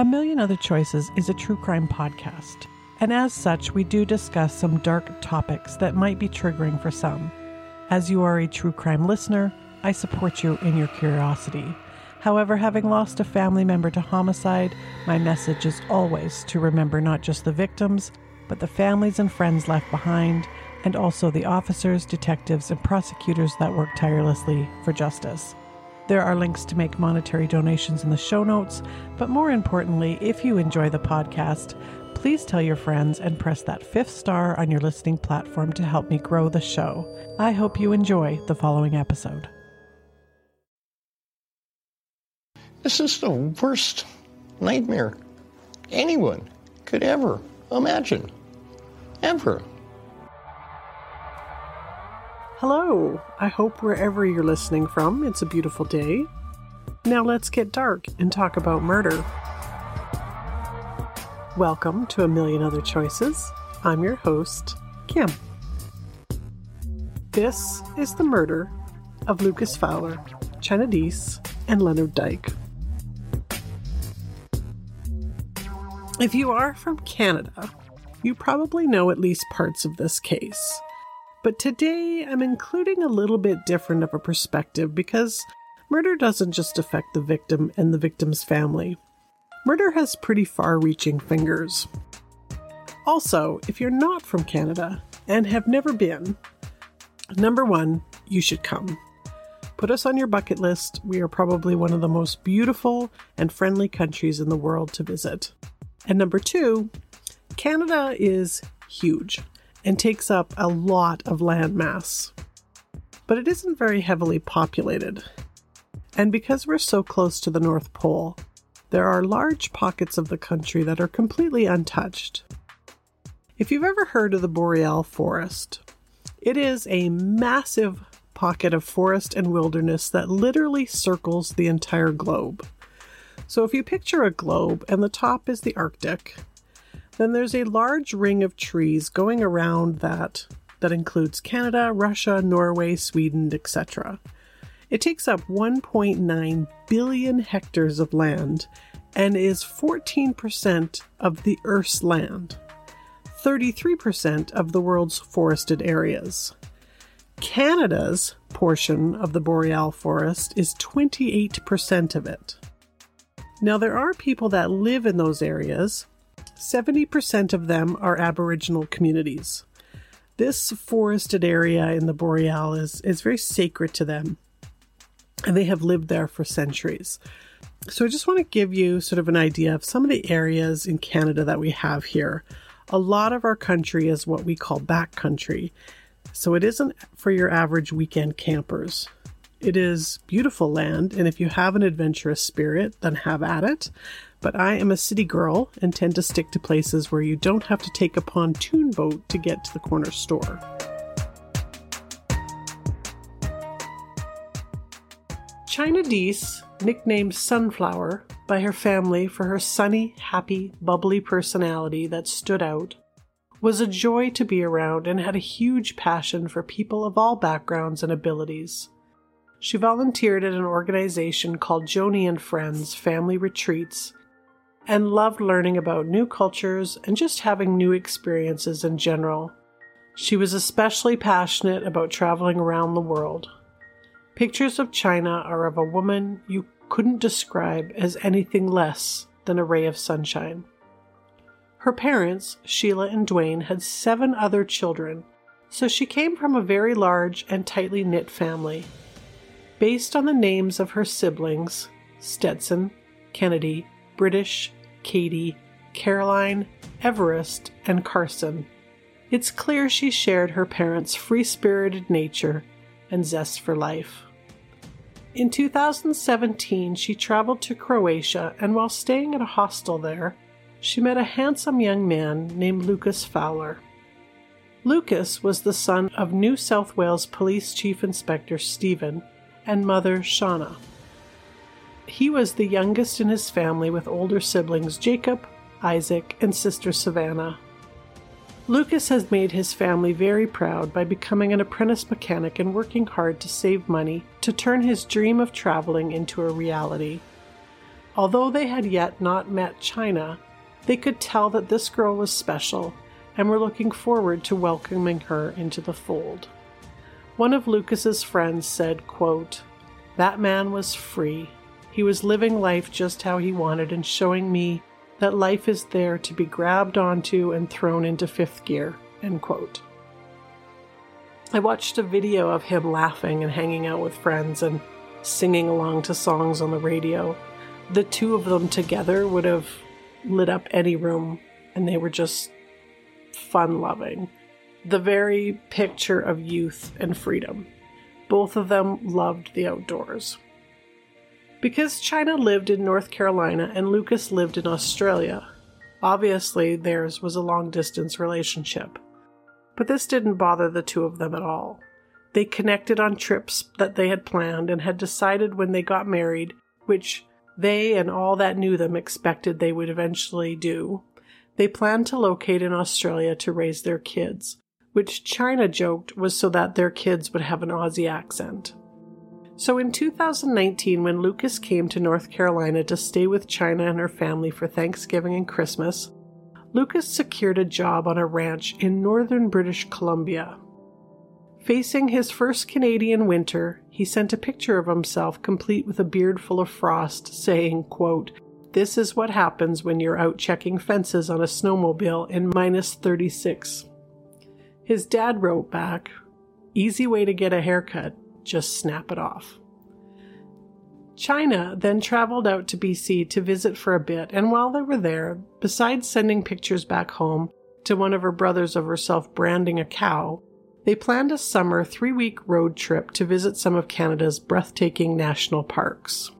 A Million Other Choices is a true crime podcast, and as such, we do discuss some dark topics that might be triggering for some. As you are a true crime listener, I support you in your curiosity. However, having lost a family member to homicide, my message is always to remember not just the victims, but the families and friends left behind, and also the officers, detectives, and prosecutors that work tirelessly for justice. There are links to make monetary donations in the show notes, but more importantly, if you enjoy the podcast, please tell your friends and press that fifth star on your listening platform to help me grow the show. I hope you enjoy the following episode. This is the worst nightmare anyone could ever imagine. Ever. Hello. I hope wherever you're listening from, it's a beautiful day. Now let's get dark and talk about murder. Welcome to A Million Other Choices. I'm your host, Kim. This is the murder of Lucas Fowler, Chynna Deese, and Leonard Dyck. If you are from Canada, you probably know at least parts of this case. But today I'm including a little bit different of a perspective because murder doesn't just affect the victim and the victim's family. Murder has pretty far reaching fingers. Also, if you're not from Canada and have never been, number one, you should come. Put us on your bucket list. We are probably one of the most beautiful and friendly countries in the world to visit. And number two, Canada is huge and takes up a lot of land mass. But it isn't very heavily populated. And because we're so close to the North Pole, there are large pockets of the country that are completely untouched. If you've ever heard of the Boreal Forest, it is a massive pocket of forest and wilderness that literally circles the entire globe. So if you picture a globe and the top is the Arctic, then there's a large ring of trees going around that that includes Canada, Russia, Norway, Sweden, etc. It takes up 1.9 billion hectares of land and is 14% of the Earth's land, 33% of the world's forested areas. Canada's portion of the boreal forest is 28% of it. Now, there are people that live in those areas, 70% of them are Aboriginal communities. This forested area in the Boreal is, is very sacred to them, and they have lived there for centuries. So, I just want to give you sort of an idea of some of the areas in Canada that we have here. A lot of our country is what we call backcountry, so it isn't for your average weekend campers. It is beautiful land, and if you have an adventurous spirit, then have at it but I am a city girl and tend to stick to places where you don't have to take a pontoon boat to get to the corner store. Chynna Deese, nicknamed Sunflower by her family for her sunny, happy, bubbly personality that stood out, was a joy to be around and had a huge passion for people of all backgrounds and abilities. She volunteered at an organization called Joni and Friends Family Retreats and loved learning about new cultures and just having new experiences in general. She was especially passionate about traveling around the world. Pictures of Chynna are of a woman you couldn't describe as anything less than a ray of sunshine. Her parents, Sheila and Dwayne, had seven other children, so she came from a very large and tightly knit family. Based on the names of her siblings Stetson, Kennedy, British, Katie, Caroline, Everest, and Carson, it's clear she shared her parents' free spirited nature and zest for life. In 2017, she traveled to Croatia, and while staying at a hostel there, she met a handsome young man named Lucas Fowler. Lucas was the son of New South Wales Police Chief Inspector Stephen and mother Shauna. He was the youngest in his family with older siblings Jacob, Isaac, and sister Savannah. Lucas has made his family very proud by becoming an apprentice mechanic and working hard to save money to turn his dream of traveling into a reality. Although they had yet not met Chynna, they could tell that this girl was special and were looking forward to welcoming her into the fold. One of Lucas's friends said, quote, That man was free. He was living life just how he wanted and showing me that life is there to be grabbed onto and thrown into fifth gear. End quote. I watched a video of him laughing and hanging out with friends and singing along to songs on the radio. The two of them together would have lit up any room, and they were just fun loving. The very picture of youth and freedom. Both of them loved the outdoors. Because Chynna lived in North Carolina and Lucas lived in Australia, obviously theirs was a long distance relationship. But this didn't bother the two of them at all. They connected on trips that they had planned and had decided when they got married, which they and all that knew them expected they would eventually do. They planned to locate in Australia to raise their kids, which Chynna joked was so that their kids would have an Aussie accent. So in 2019, when Lucas came to North Carolina to stay with Chynna and her family for Thanksgiving and Christmas, Lucas secured a job on a ranch in northern British Columbia. Facing his first Canadian winter, he sent a picture of himself complete with a beard full of frost, saying, quote, This is what happens when you're out checking fences on a snowmobile in minus 36. His dad wrote back, Easy way to get a haircut just snap it off. Chynna then traveled out to BC to visit for a bit, and while they were there, besides sending pictures back home to one of her brothers of herself branding a cow, they planned a summer three week road trip to visit some of Canada's breathtaking national parks.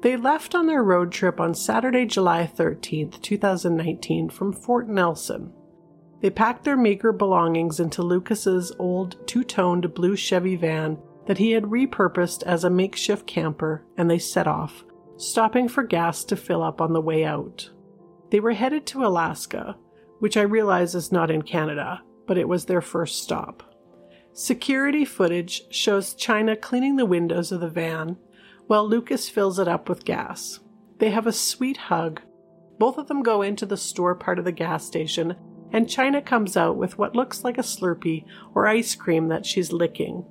They left on their road trip on Saturday, July 13th, 2019, from Fort Nelson, they packed their meager belongings into Lucas's old two-toned blue Chevy van that he had repurposed as a makeshift camper, and they set off, stopping for gas to fill up on the way out. They were headed to Alaska, which I realize is not in Canada, but it was their first stop. Security footage shows Chynna cleaning the windows of the van while Lucas fills it up with gas. They have a sweet hug. Both of them go into the store part of the gas station and Chynna comes out with what looks like a Slurpee or ice cream that she's licking.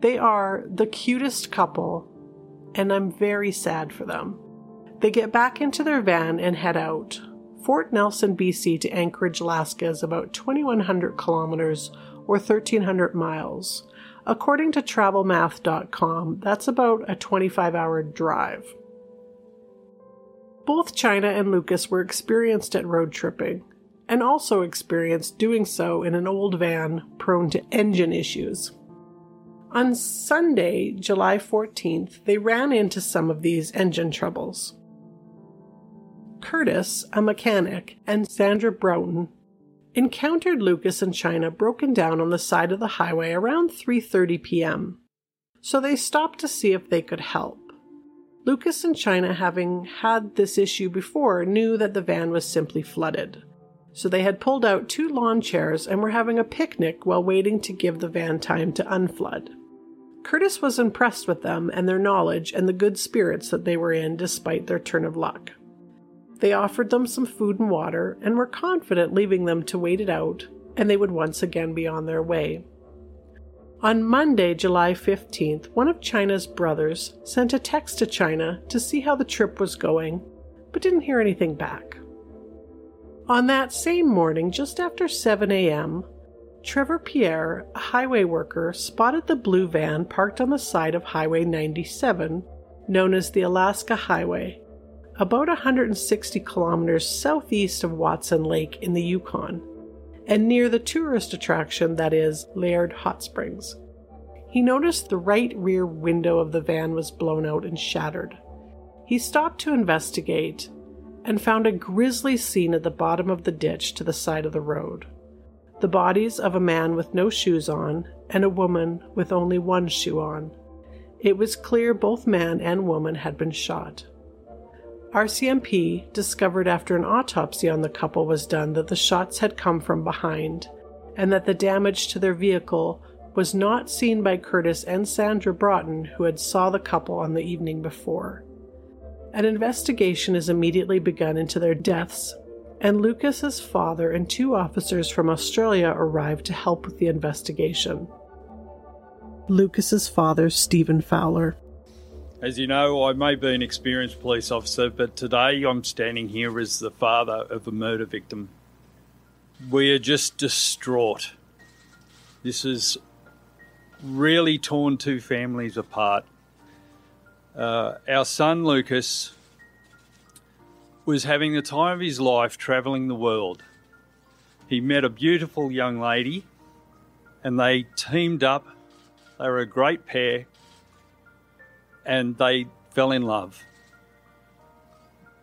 They are the cutest couple, and I'm very sad for them. They get back into their van and head out. Fort Nelson, BC to Anchorage, Alaska is about 2,100 kilometers or 1,300 miles. According to travelmath.com, that's about a 25 hour drive. Both Chynna and Lucas were experienced at road tripping and also experienced doing so in an old van prone to engine issues. On Sunday, July 14th, they ran into some of these engine troubles. Curtis, a mechanic, and Sandra Broughton encountered Lucas and Chynna broken down on the side of the highway around 3:30 p.m. So they stopped to see if they could help. Lucas and Chynna, having had this issue before, knew that the van was simply flooded so they had pulled out two lawn chairs and were having a picnic while waiting to give the van time to unflood. Curtis was impressed with them and their knowledge and the good spirits that they were in despite their turn of luck. They offered them some food and water and were confident leaving them to wait it out, and they would once again be on their way. On Monday, July 15th, one of Chynna's brothers sent a text to Chynna to see how the trip was going but didn't hear anything back. On that same morning, just after 7 a.m., Trevor Pierre, a highway worker, spotted the blue van parked on the side of Highway 97, known as the Alaska Highway, about 160 kilometers southeast of Watson Lake in the Yukon, and near the tourist attraction that is Liard Hot Springs. He noticed the right rear window of the van was blown out and shattered. He stopped to investigate and found a grisly scene at the bottom of the ditch to the side of the road the bodies of a man with no shoes on and a woman with only one shoe on. It was clear both man and woman had been shot. RCMP discovered after an autopsy on the couple was done that the shots had come from behind and that the damage to their vehicle was not seen by Curtis and Sandra Broughton, who had saw the couple on the evening before. An investigation is immediately begun into their deaths and Lucas's father and two officers from Australia arrive to help with the investigation. Lucas's father, Stephen Fowler. As you know, I may be an experienced police officer, but today I'm standing here as the father of a murder victim. We are just distraught. This has really torn two families apart. Uh, our son Lucas was having the time of his life travelling the world. He met a beautiful young lady and they teamed up. They were a great pair and they fell in love.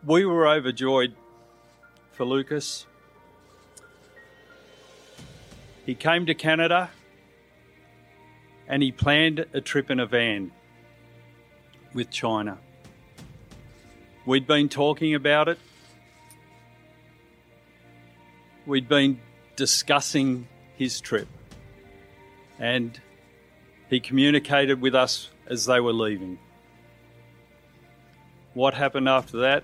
We were overjoyed for Lucas. He came to Canada and he planned a trip in a van with Chynna. We'd been talking about it. We'd been discussing his trip. And he communicated with us as they were leaving. What happened after that?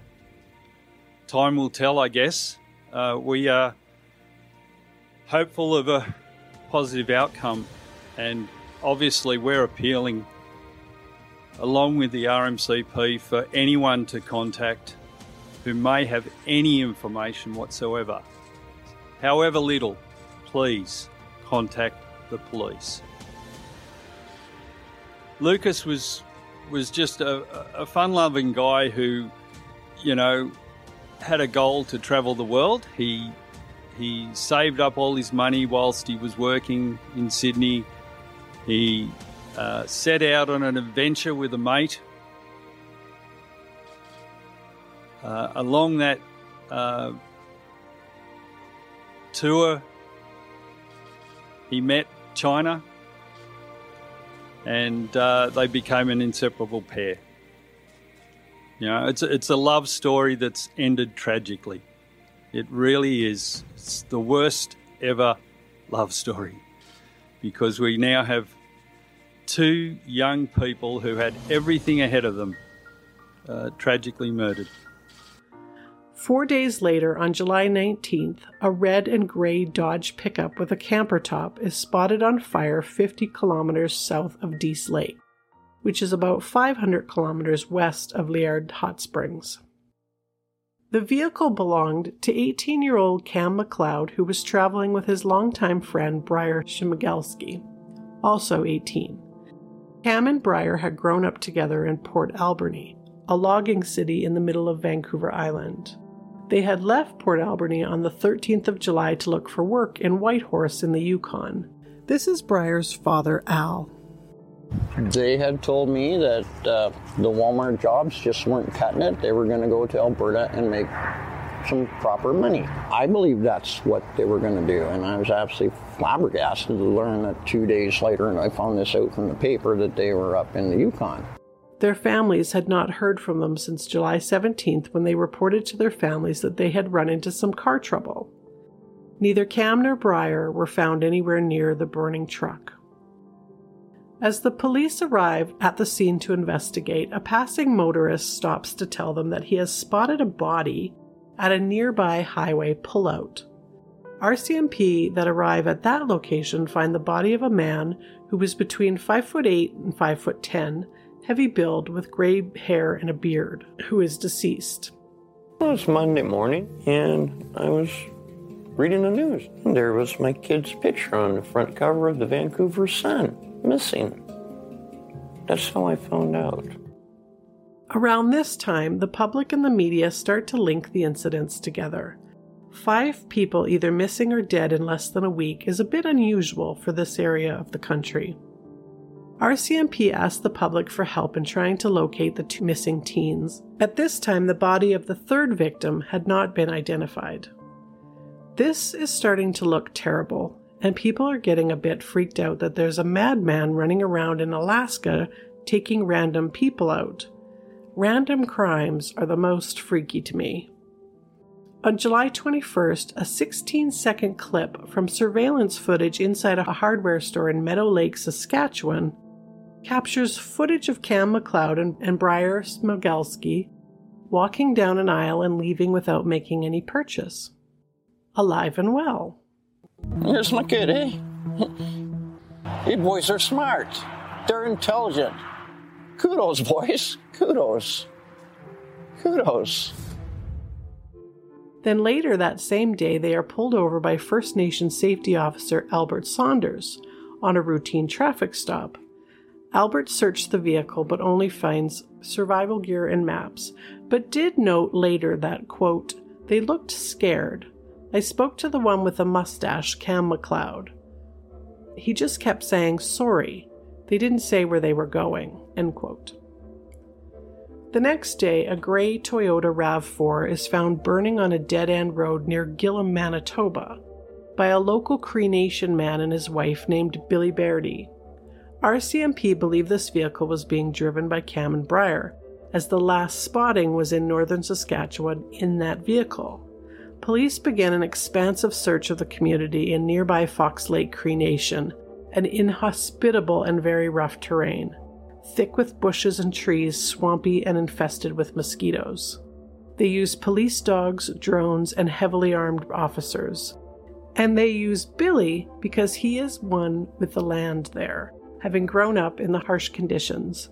Time will tell, I guess. Uh, we are hopeful of a positive outcome, and obviously, we're appealing along with the RMCP, for anyone to contact who may have any information whatsoever. However little, please contact the police. Lucas was was just a, a fun-loving guy who, you know, had a goal to travel the world. He he saved up all his money whilst he was working in Sydney. He uh, set out on an adventure with a mate. Uh, along that uh, tour, he met Chynna and uh, they became an inseparable pair. You know, it's it's a love story that's ended tragically. It really is. It's the worst ever love story because we now have two young people who had everything ahead of them uh, tragically murdered. Four days later, on July 19th, a red and gray Dodge pickup with a camper top is spotted on fire 50 kilometers south of Dease Lake, which is about 500 kilometers west of Liard Hot Springs. The vehicle belonged to 18 year old Cam McLeod, who was traveling with his longtime friend Briar Schmegelski, also 18. Cam and Briar had grown up together in Port Alberni, a logging city in the middle of Vancouver Island. They had left Port Alberni on the 13th of July to look for work in Whitehorse in the Yukon. This is Briar's father, Al. They had told me that uh, the Walmart jobs just weren't cutting it. They were going to go to Alberta and make some proper money. I believe that's what they were going to do, and I was absolutely flabbergasted to learn that two days later, and I found this out from the paper, that they were up in the Yukon. Their families had not heard from them since July 17th when they reported to their families that they had run into some car trouble. Neither Cam nor Briar were found anywhere near the burning truck. As the police arrive at the scene to investigate, a passing motorist stops to tell them that he has spotted a body at a nearby highway pullout. RCMP that arrive at that location find the body of a man who was between 5 foot 8 and 5 foot 10, heavy build with gray hair and a beard, who is deceased. Well, was Monday morning, and I was reading the news, and there was my kid's picture on the front cover of the Vancouver Sun, missing. That's how I found out. Around this time, the public and the media start to link the incidents together. Five people either missing or dead in less than a week is a bit unusual for this area of the country. RCMP asked the public for help in trying to locate the two missing teens. At this time, the body of the third victim had not been identified. This is starting to look terrible, and people are getting a bit freaked out that there's a madman running around in Alaska taking random people out. Random crimes are the most freaky to me. On July 21st, a 16 second clip from surveillance footage inside a hardware store in Meadow Lake, Saskatchewan, captures footage of Cam McLeod and, and Briar Schmegelski walking down an aisle and leaving without making any purchase. Alive and well. Here's my kid, eh? You boys are smart. They're intelligent. Kudos, boys. Kudos. Kudos. Then later that same day, they are pulled over by First Nation Safety Officer Albert Saunders on a routine traffic stop. Albert searched the vehicle but only finds survival gear and maps, but did note later that, quote, they looked scared. I spoke to the one with the mustache, Cam McLeod. He just kept saying sorry. They didn't say where they were going, end quote. The next day, a gray Toyota RAV4 is found burning on a dead end road near Gillam, Manitoba, by a local Cree Nation man and his wife named Billy Bairdy. RCMP believe this vehicle was being driven by Cam and Briar, as the last spotting was in northern Saskatchewan in that vehicle. Police began an expansive search of the community in nearby Fox Lake Cree Nation, an inhospitable and very rough terrain, thick with bushes and trees, swampy and infested with mosquitoes. They use police dogs, drones, and heavily armed officers. And they use Billy because he is one with the land there having grown up in the harsh conditions.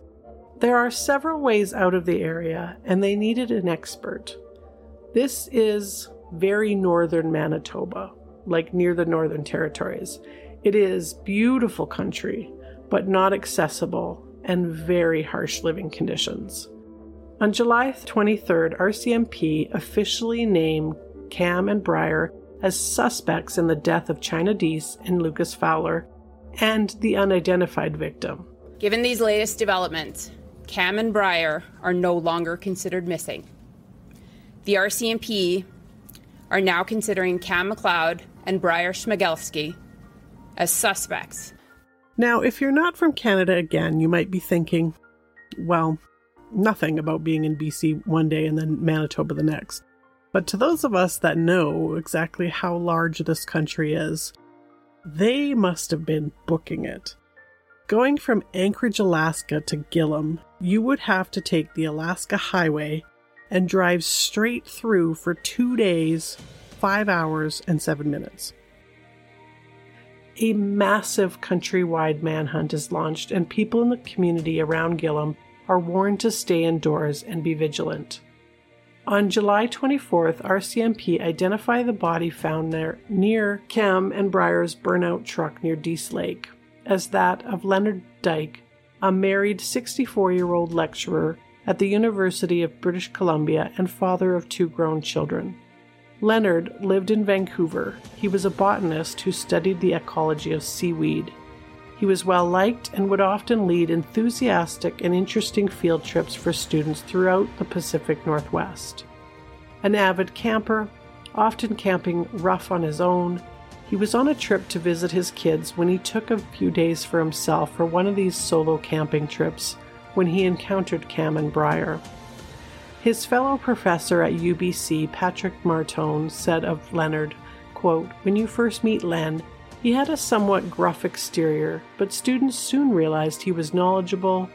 There are several ways out of the area, and they needed an expert. This is very northern Manitoba, like near the Northern Territories. It is beautiful country, but not accessible and very harsh living conditions. On July 23rd, RCMP officially named Cam and Briar as suspects in the death of Chynna Deese and Lucas Fowler and the unidentified victim. Given these latest developments, Cam and Briar are no longer considered missing. The RCMP are now considering Cam McLeod and Briar Schmegelski as suspects. Now, if you're not from Canada again, you might be thinking, well, nothing about being in BC one day and then Manitoba the next. But to those of us that know exactly how large this country is, they must have been booking it. Going from Anchorage, Alaska to Gillam, you would have to take the Alaska Highway and drive straight through for two days, five hours, and seven minutes. A massive countrywide manhunt is launched, and people in the community around Gillam are warned to stay indoors and be vigilant. On July 24th, RCMP identify the body found there near Cam and Briar's burnout truck near Dease Lake as that of Leonard Dyck, a married 64 year old lecturer at the University of British Columbia and father of two grown children. Leonard lived in Vancouver. He was a botanist who studied the ecology of seaweed. He was well liked and would often lead enthusiastic and interesting field trips for students throughout the Pacific Northwest. An avid camper, often camping rough on his own, he was on a trip to visit his kids when he took a few days for himself for one of these solo camping trips when he encountered Cam and Briar. His fellow professor at UBC, Patrick Martone, said of Leonard, quote, When you first meet Len, he had a somewhat gruff exterior, but students soon realized he was knowledgeable,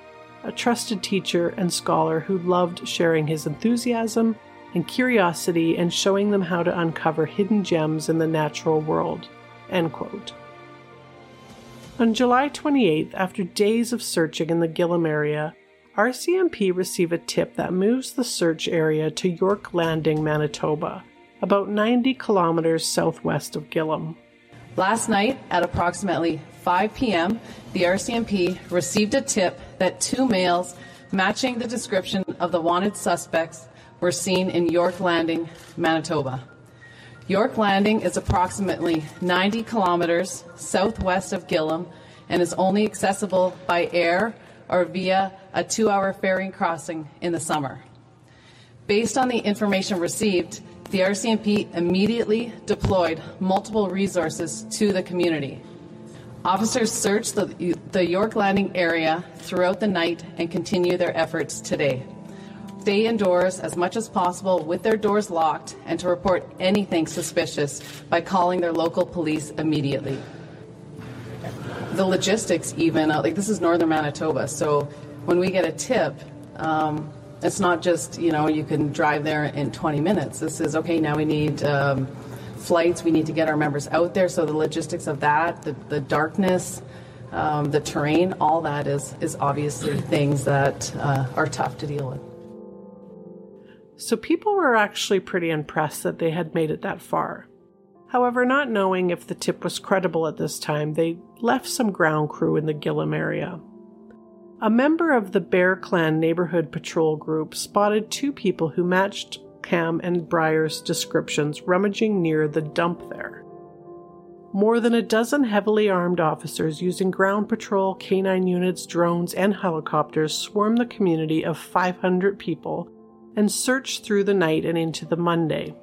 a trusted teacher and scholar who loved sharing his enthusiasm and curiosity and showing them how to uncover hidden gems in the natural world. End quote. On July 28th, after days of searching in the Gillam area, RCMP receive a tip that moves the search area to York Landing, Manitoba, about 90 kilometers southwest of Gillam. Last night at approximately 5 p.m., the RCMP received a tip that two males matching the description of the wanted suspects were seen in York Landing, Manitoba. York Landing is approximately 90 kilometers southwest of Gillam and is only accessible by air or via a two hour ferry crossing in the summer. Based on the information received, the RCMP immediately deployed multiple resources to the community. Officers searched the, the York Landing area throughout the night and continue their efforts today. Stay indoors as much as possible with their doors locked and to report anything suspicious by calling their local police immediately. The logistics, even, uh, like this is northern Manitoba, so when we get a tip, um, it's not just, you know, you can drive there in 20 minutes. This is, okay, now we need um, flights, we need to get our members out there. So the logistics of that, the, the darkness, um, the terrain, all that is, is obviously things that uh, are tough to deal with. So people were actually pretty impressed that they had made it that far. However, not knowing if the tip was credible at this time, they left some ground crew in the Gillam area. A member of the Bear Clan neighborhood patrol group spotted two people who matched Cam and Briar's descriptions rummaging near the dump there. More than a dozen heavily armed officers using ground patrol, canine units, drones, and helicopters swarmed the community of 500 people and searched through the night and into the Monday.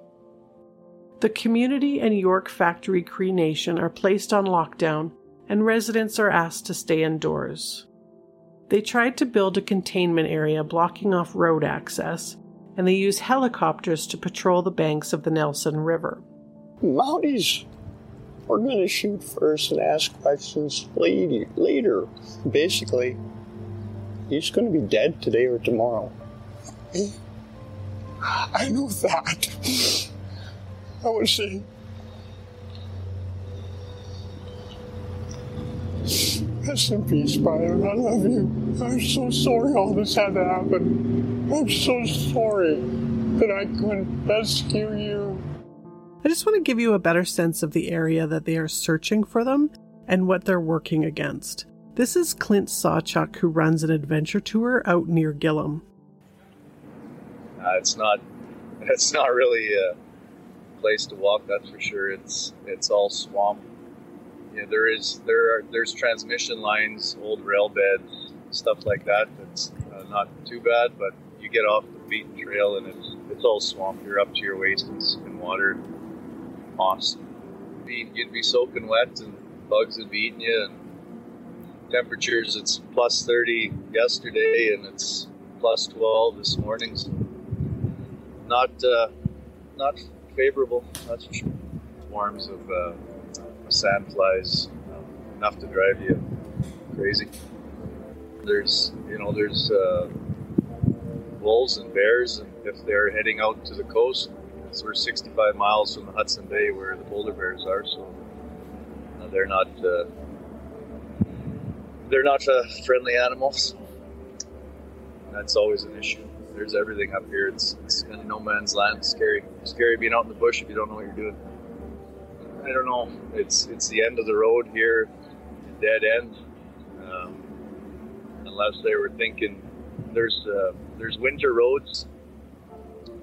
The community and York Factory Cree Nation are placed on lockdown, and residents are asked to stay indoors. They tried to build a containment area blocking off road access, and they use helicopters to patrol the banks of the Nelson River. Mounties are going to shoot first and ask questions later. Basically, he's going to be dead today or tomorrow. I know that. I was saying Rest in peace, Brian. I love you. I'm so sorry all this had to happen. I'm so sorry that I couldn't rescue you. I just want to give you a better sense of the area that they are searching for them and what they're working against. This is Clint Sawchuk, who runs an adventure tour out near Gillam. Uh, it's not. It's not really a place to walk. That's for sure. It's it's all swamp yeah, there is there are there's transmission lines, old rail beds, stuff like that. That's uh, not too bad, but you get off the beaten trail and it's it's all swamp. You're up to your waist in water, moss. You'd be soaking wet and bugs would be eating you. And temperatures, it's plus 30 yesterday and it's plus 12 this morning. So not uh, not favorable. That's for sure. Swarms of uh, sand flies um, enough to drive you crazy. There's, you know, there's uh, wolves and bears, and if they're heading out to the coast, we're 65 miles from the Hudson Bay where the polar bears are, so uh, they're not uh, they're not uh, friendly animals. That's always an issue. There's everything up here. It's, it's kind of no man's land. It's scary. Scary being out in the bush if you don't know what you're doing. I don't know. It's it's the end of the road here, dead end. Um, unless they were thinking there's uh, there's winter roads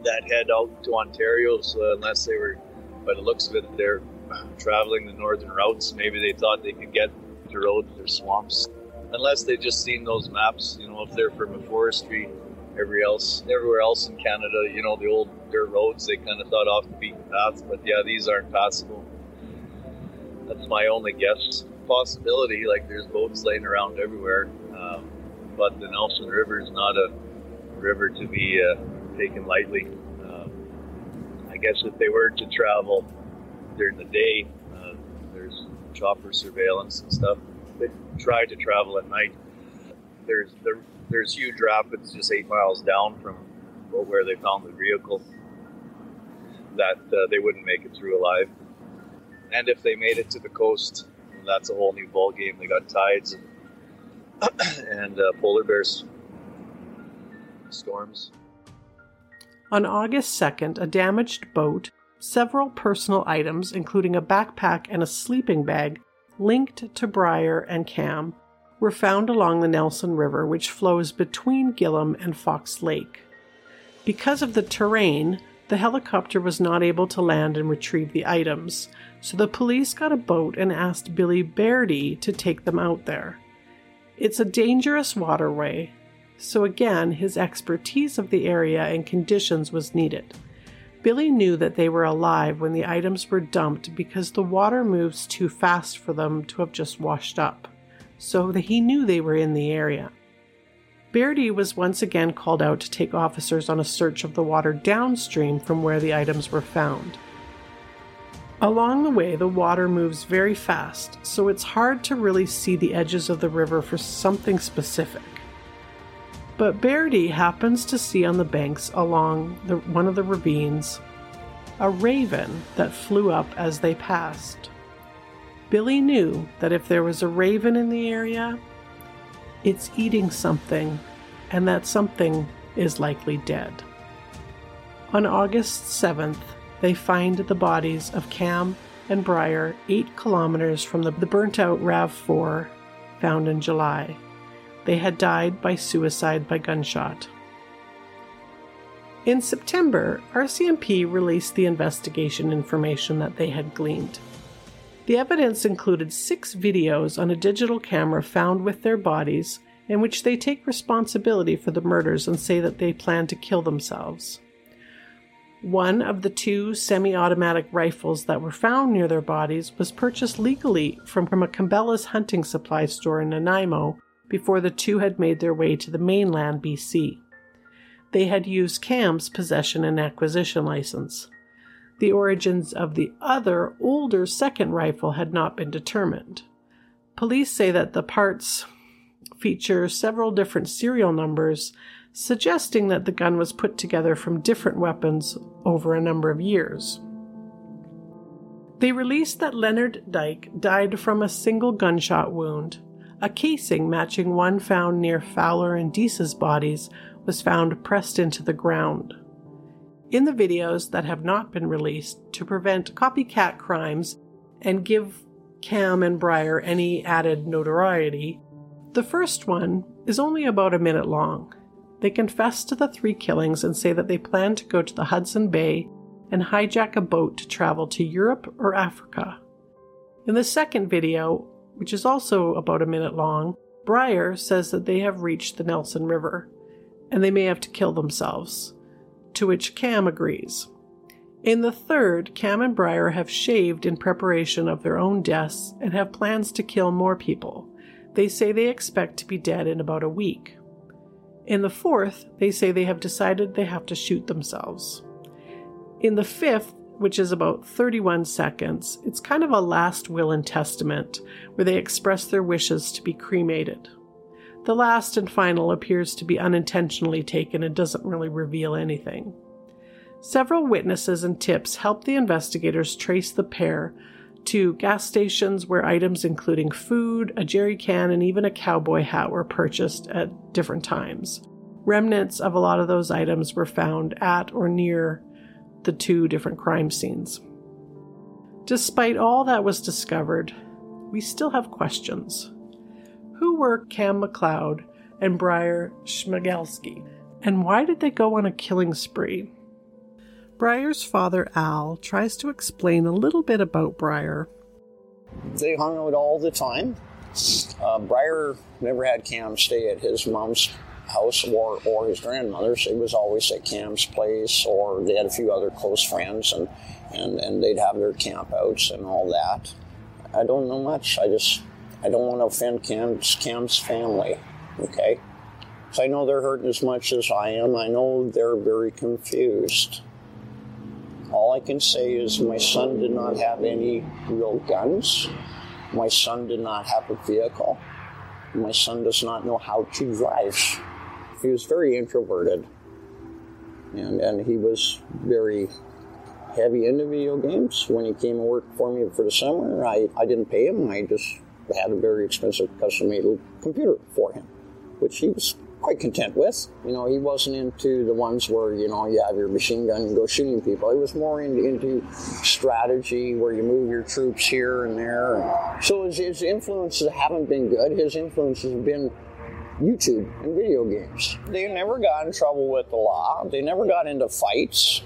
that head out to Ontario. So unless they were, by the looks of it, they're traveling the northern routes. Maybe they thought they could get to roads or swamps. Unless they just seen those maps, you know, if they're from a forestry, every else, everywhere else in Canada, you know, the old dirt roads, they kind of thought off the beaten path. But yeah, these aren't passable. That's my only guess possibility. Like there's boats laying around everywhere, um, but the Nelson River is not a river to be uh, taken lightly. Um, I guess if they were to travel during the day, uh, there's chopper surveillance and stuff. They try to travel at night. There's there, there's huge rapids just eight miles down from where they found the vehicle that uh, they wouldn't make it through alive and if they made it to the coast, that's a whole new ball game. They got tides and, and uh, polar bears. storms. On August 2nd, a damaged boat, several personal items, including a backpack and a sleeping bag, linked to Briar and Cam, were found along the Nelson River, which flows between Gillam and Fox Lake. Because of the terrain, the helicopter was not able to land and retrieve the items, so the police got a boat and asked Billy Bairdy to take them out there. It's a dangerous waterway, so again, his expertise of the area and conditions was needed. Billy knew that they were alive when the items were dumped because the water moves too fast for them to have just washed up, so that he knew they were in the area. Bairdy was once again called out to take officers on a search of the water downstream from where the items were found. Along the way, the water moves very fast, so it's hard to really see the edges of the river for something specific. But Bairdy happens to see on the banks along the, one of the ravines a raven that flew up as they passed. Billy knew that if there was a raven in the area, it's eating something, and that something is likely dead. On August 7th, they find the bodies of Cam and Briar 8 kilometers from the, burnt out RAV4 found in July. They had died by suicide by gunshot. In September, RCMP released the investigation information that they had gleaned. The evidence included six videos on a digital camera found with their bodies, in which they take responsibility for the murders and say that they plan to kill themselves. One of the two semi automatic rifles that were found near their bodies was purchased legally from, a Cabela's hunting supply store in Nanaimo before the two had made their way to the mainland BC. They had used Cam's possession and acquisition license. The origins of the other, older second rifle had not been determined. Police say that the parts feature several different serial numbers, suggesting that the gun was put together from different weapons over a number of years. They released that Leonard Dyck died from a single gunshot wound, a casing matching one found near Fowler and Deese's bodies was found pressed into the ground. In the videos that have not been released to prevent copycat crimes and give Cam and Briar any added notoriety, the first one is only about a minute long. They confess to the three killings and say that they plan to go to the Hudson Bay and hijack a boat to travel to Europe or Africa. In the second video, which is also about a minute long, Briar says that they have reached the Nelson River and they may have to kill themselves, to which Cam agrees. In the third, Cam and Briar have shaved in preparation of their own deaths and have plans to kill more people. They say they expect to be dead in about a week. In the fourth, they say they have decided they have to shoot themselves. In the fifth, which is about 31 seconds. It's kind of a last will and testament where they express their wishes to be cremated. The last and final appears to be unintentionally taken and doesn't really reveal anything. Several witnesses and tips help the investigators trace the pair to gas stations where items including food, a jerry can, and even a cowboy hat were purchased at different times. Remnants of a lot of those items were found at or near the two different crime scenes. Despite all that was discovered, we still have questions. Who were Cam McLeod and Briar Schmegelski, and why did they go on a killing spree? Briar's father, Al, tries to explain a little bit about Briar. They hung out all the time. Uh, Briar never had Cam stay at his mom's house or, or his grandmother's. It was always at Cam's place, or they had a few other close friends, and, and, and they'd have their campouts and all that. I don't know much. I just I don't want to offend Cam's, Cam's family, okay? So I know they're hurting as much as I am. I know they're very confused. All I can say is my son did not have any real guns. My son did not have a vehicle. My son does not know how to drive he was very introverted, and and he was very heavy into video games. When he came and worked for me for the summer, I, I didn't pay him. I just had a very expensive custom-made computer for him, which he was quite content with. You know, he wasn't into the ones where, you know, you have your machine gun and go shooting people. He was more into, into strategy where you move your troops here and there. So his, his influences haven't been good. His influences have been YouTube and video games. They never got in trouble with the law. They never got into fights.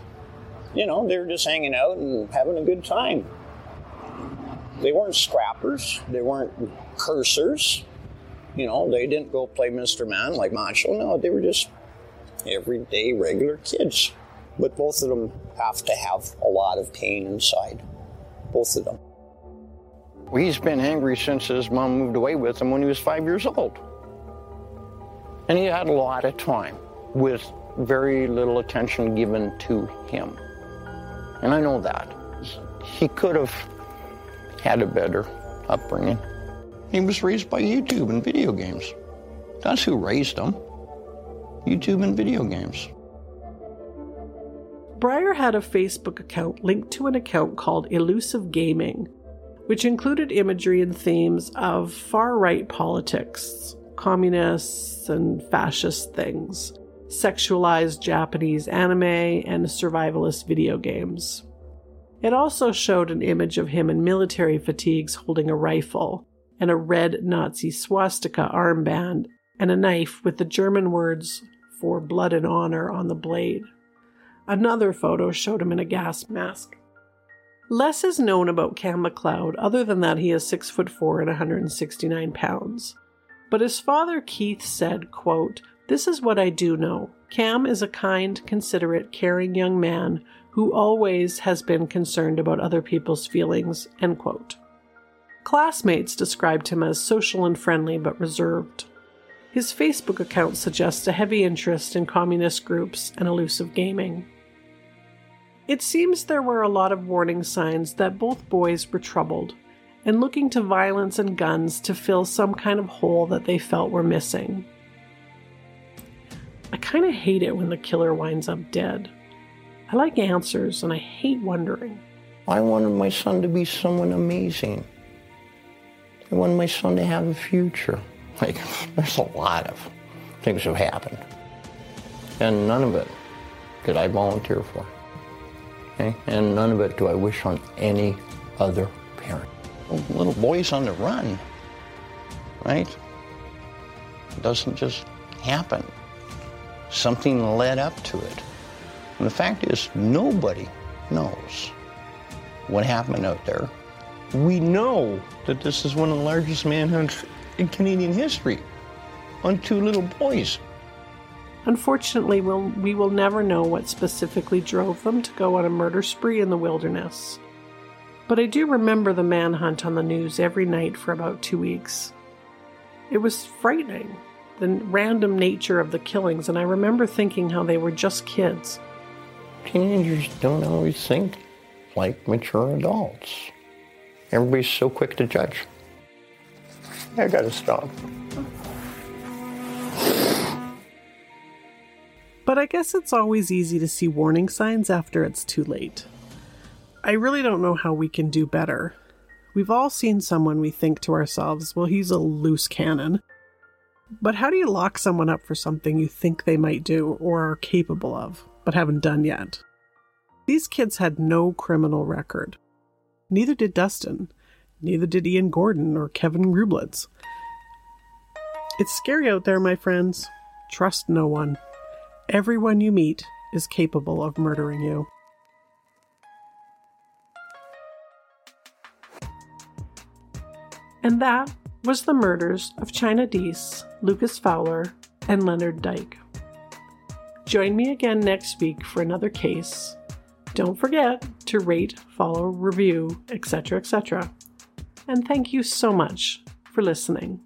You know, they were just hanging out and having a good time. They weren't scrappers. They weren't cursers. You know, they didn't go play Mr. Man like Macho. No, they were just everyday regular kids. But both of them have to have a lot of pain inside. Both of them. He's been angry since his mom moved away with him when he was five years old. And he had a lot of time with very little attention given to him. And I know that. He could have had a better upbringing. He was raised by YouTube and video games. That's who raised him. YouTube and video games. Bryer had a Facebook account linked to an account called Elusive Gaming, which included imagery and themes of far right politics, communists, and fascist things, sexualized Japanese anime, and survivalist video games. It also showed an image of him in military fatigues holding a rifle, and a red Nazi swastika armband, and a knife with the German words for blood and honor on the blade. Another photo showed him in a gas mask. Less is known about Kam McLeod other than that he is 6 foot 4 and 169 pounds. But his father Keith said, quote, This is what I do know. Kam is a kind, considerate, caring young man who always has been concerned about other people's feelings, end quote. Classmates described him as social and friendly but reserved. His Facebook account suggests a heavy interest in communist groups and elusive gaming. It seems there were a lot of warning signs that both boys were troubled and looking to violence and guns to fill some kind of hole that they felt were missing. I kind of hate it when the killer winds up dead. I like answers and I hate wondering. I wanted my son to be someone amazing. I wanted my son to have a future. Like, there's a lot of things have happened. And none of it did I volunteer for. Okay? And none of it do I wish on any other parent little boys on the run, right? It doesn't just happen. Something led up to it. And the fact is, nobody knows what happened out there. We know that this is one of the largest manhunts in Canadian history on two little boys. Unfortunately, we'll, we will never know what specifically drove them to go on a murder spree in the wilderness. But I do remember the manhunt on the news every night for about two weeks. It was frightening, the random nature of the killings, and I remember thinking how they were just kids. Teenagers don't always think like mature adults. Everybody's so quick to judge. I gotta stop. But I guess it's always easy to see warning signs after it's too late. I really don't know how we can do better. We've all seen someone we think to ourselves, well, he's a loose cannon. But how do you lock someone up for something you think they might do or are capable of, but haven't done yet? These kids had no criminal record. Neither did Dustin. Neither did Ian Gordon or Kevin Rublitz. It's scary out there, my friends. Trust no one. Everyone you meet is capable of murdering you. And that was the murders of Chynna Deese, Lucas Fowler, and Leonard Dyck. Join me again next week for another case. Don't forget to rate, follow, review, etc., etc. And thank you so much for listening.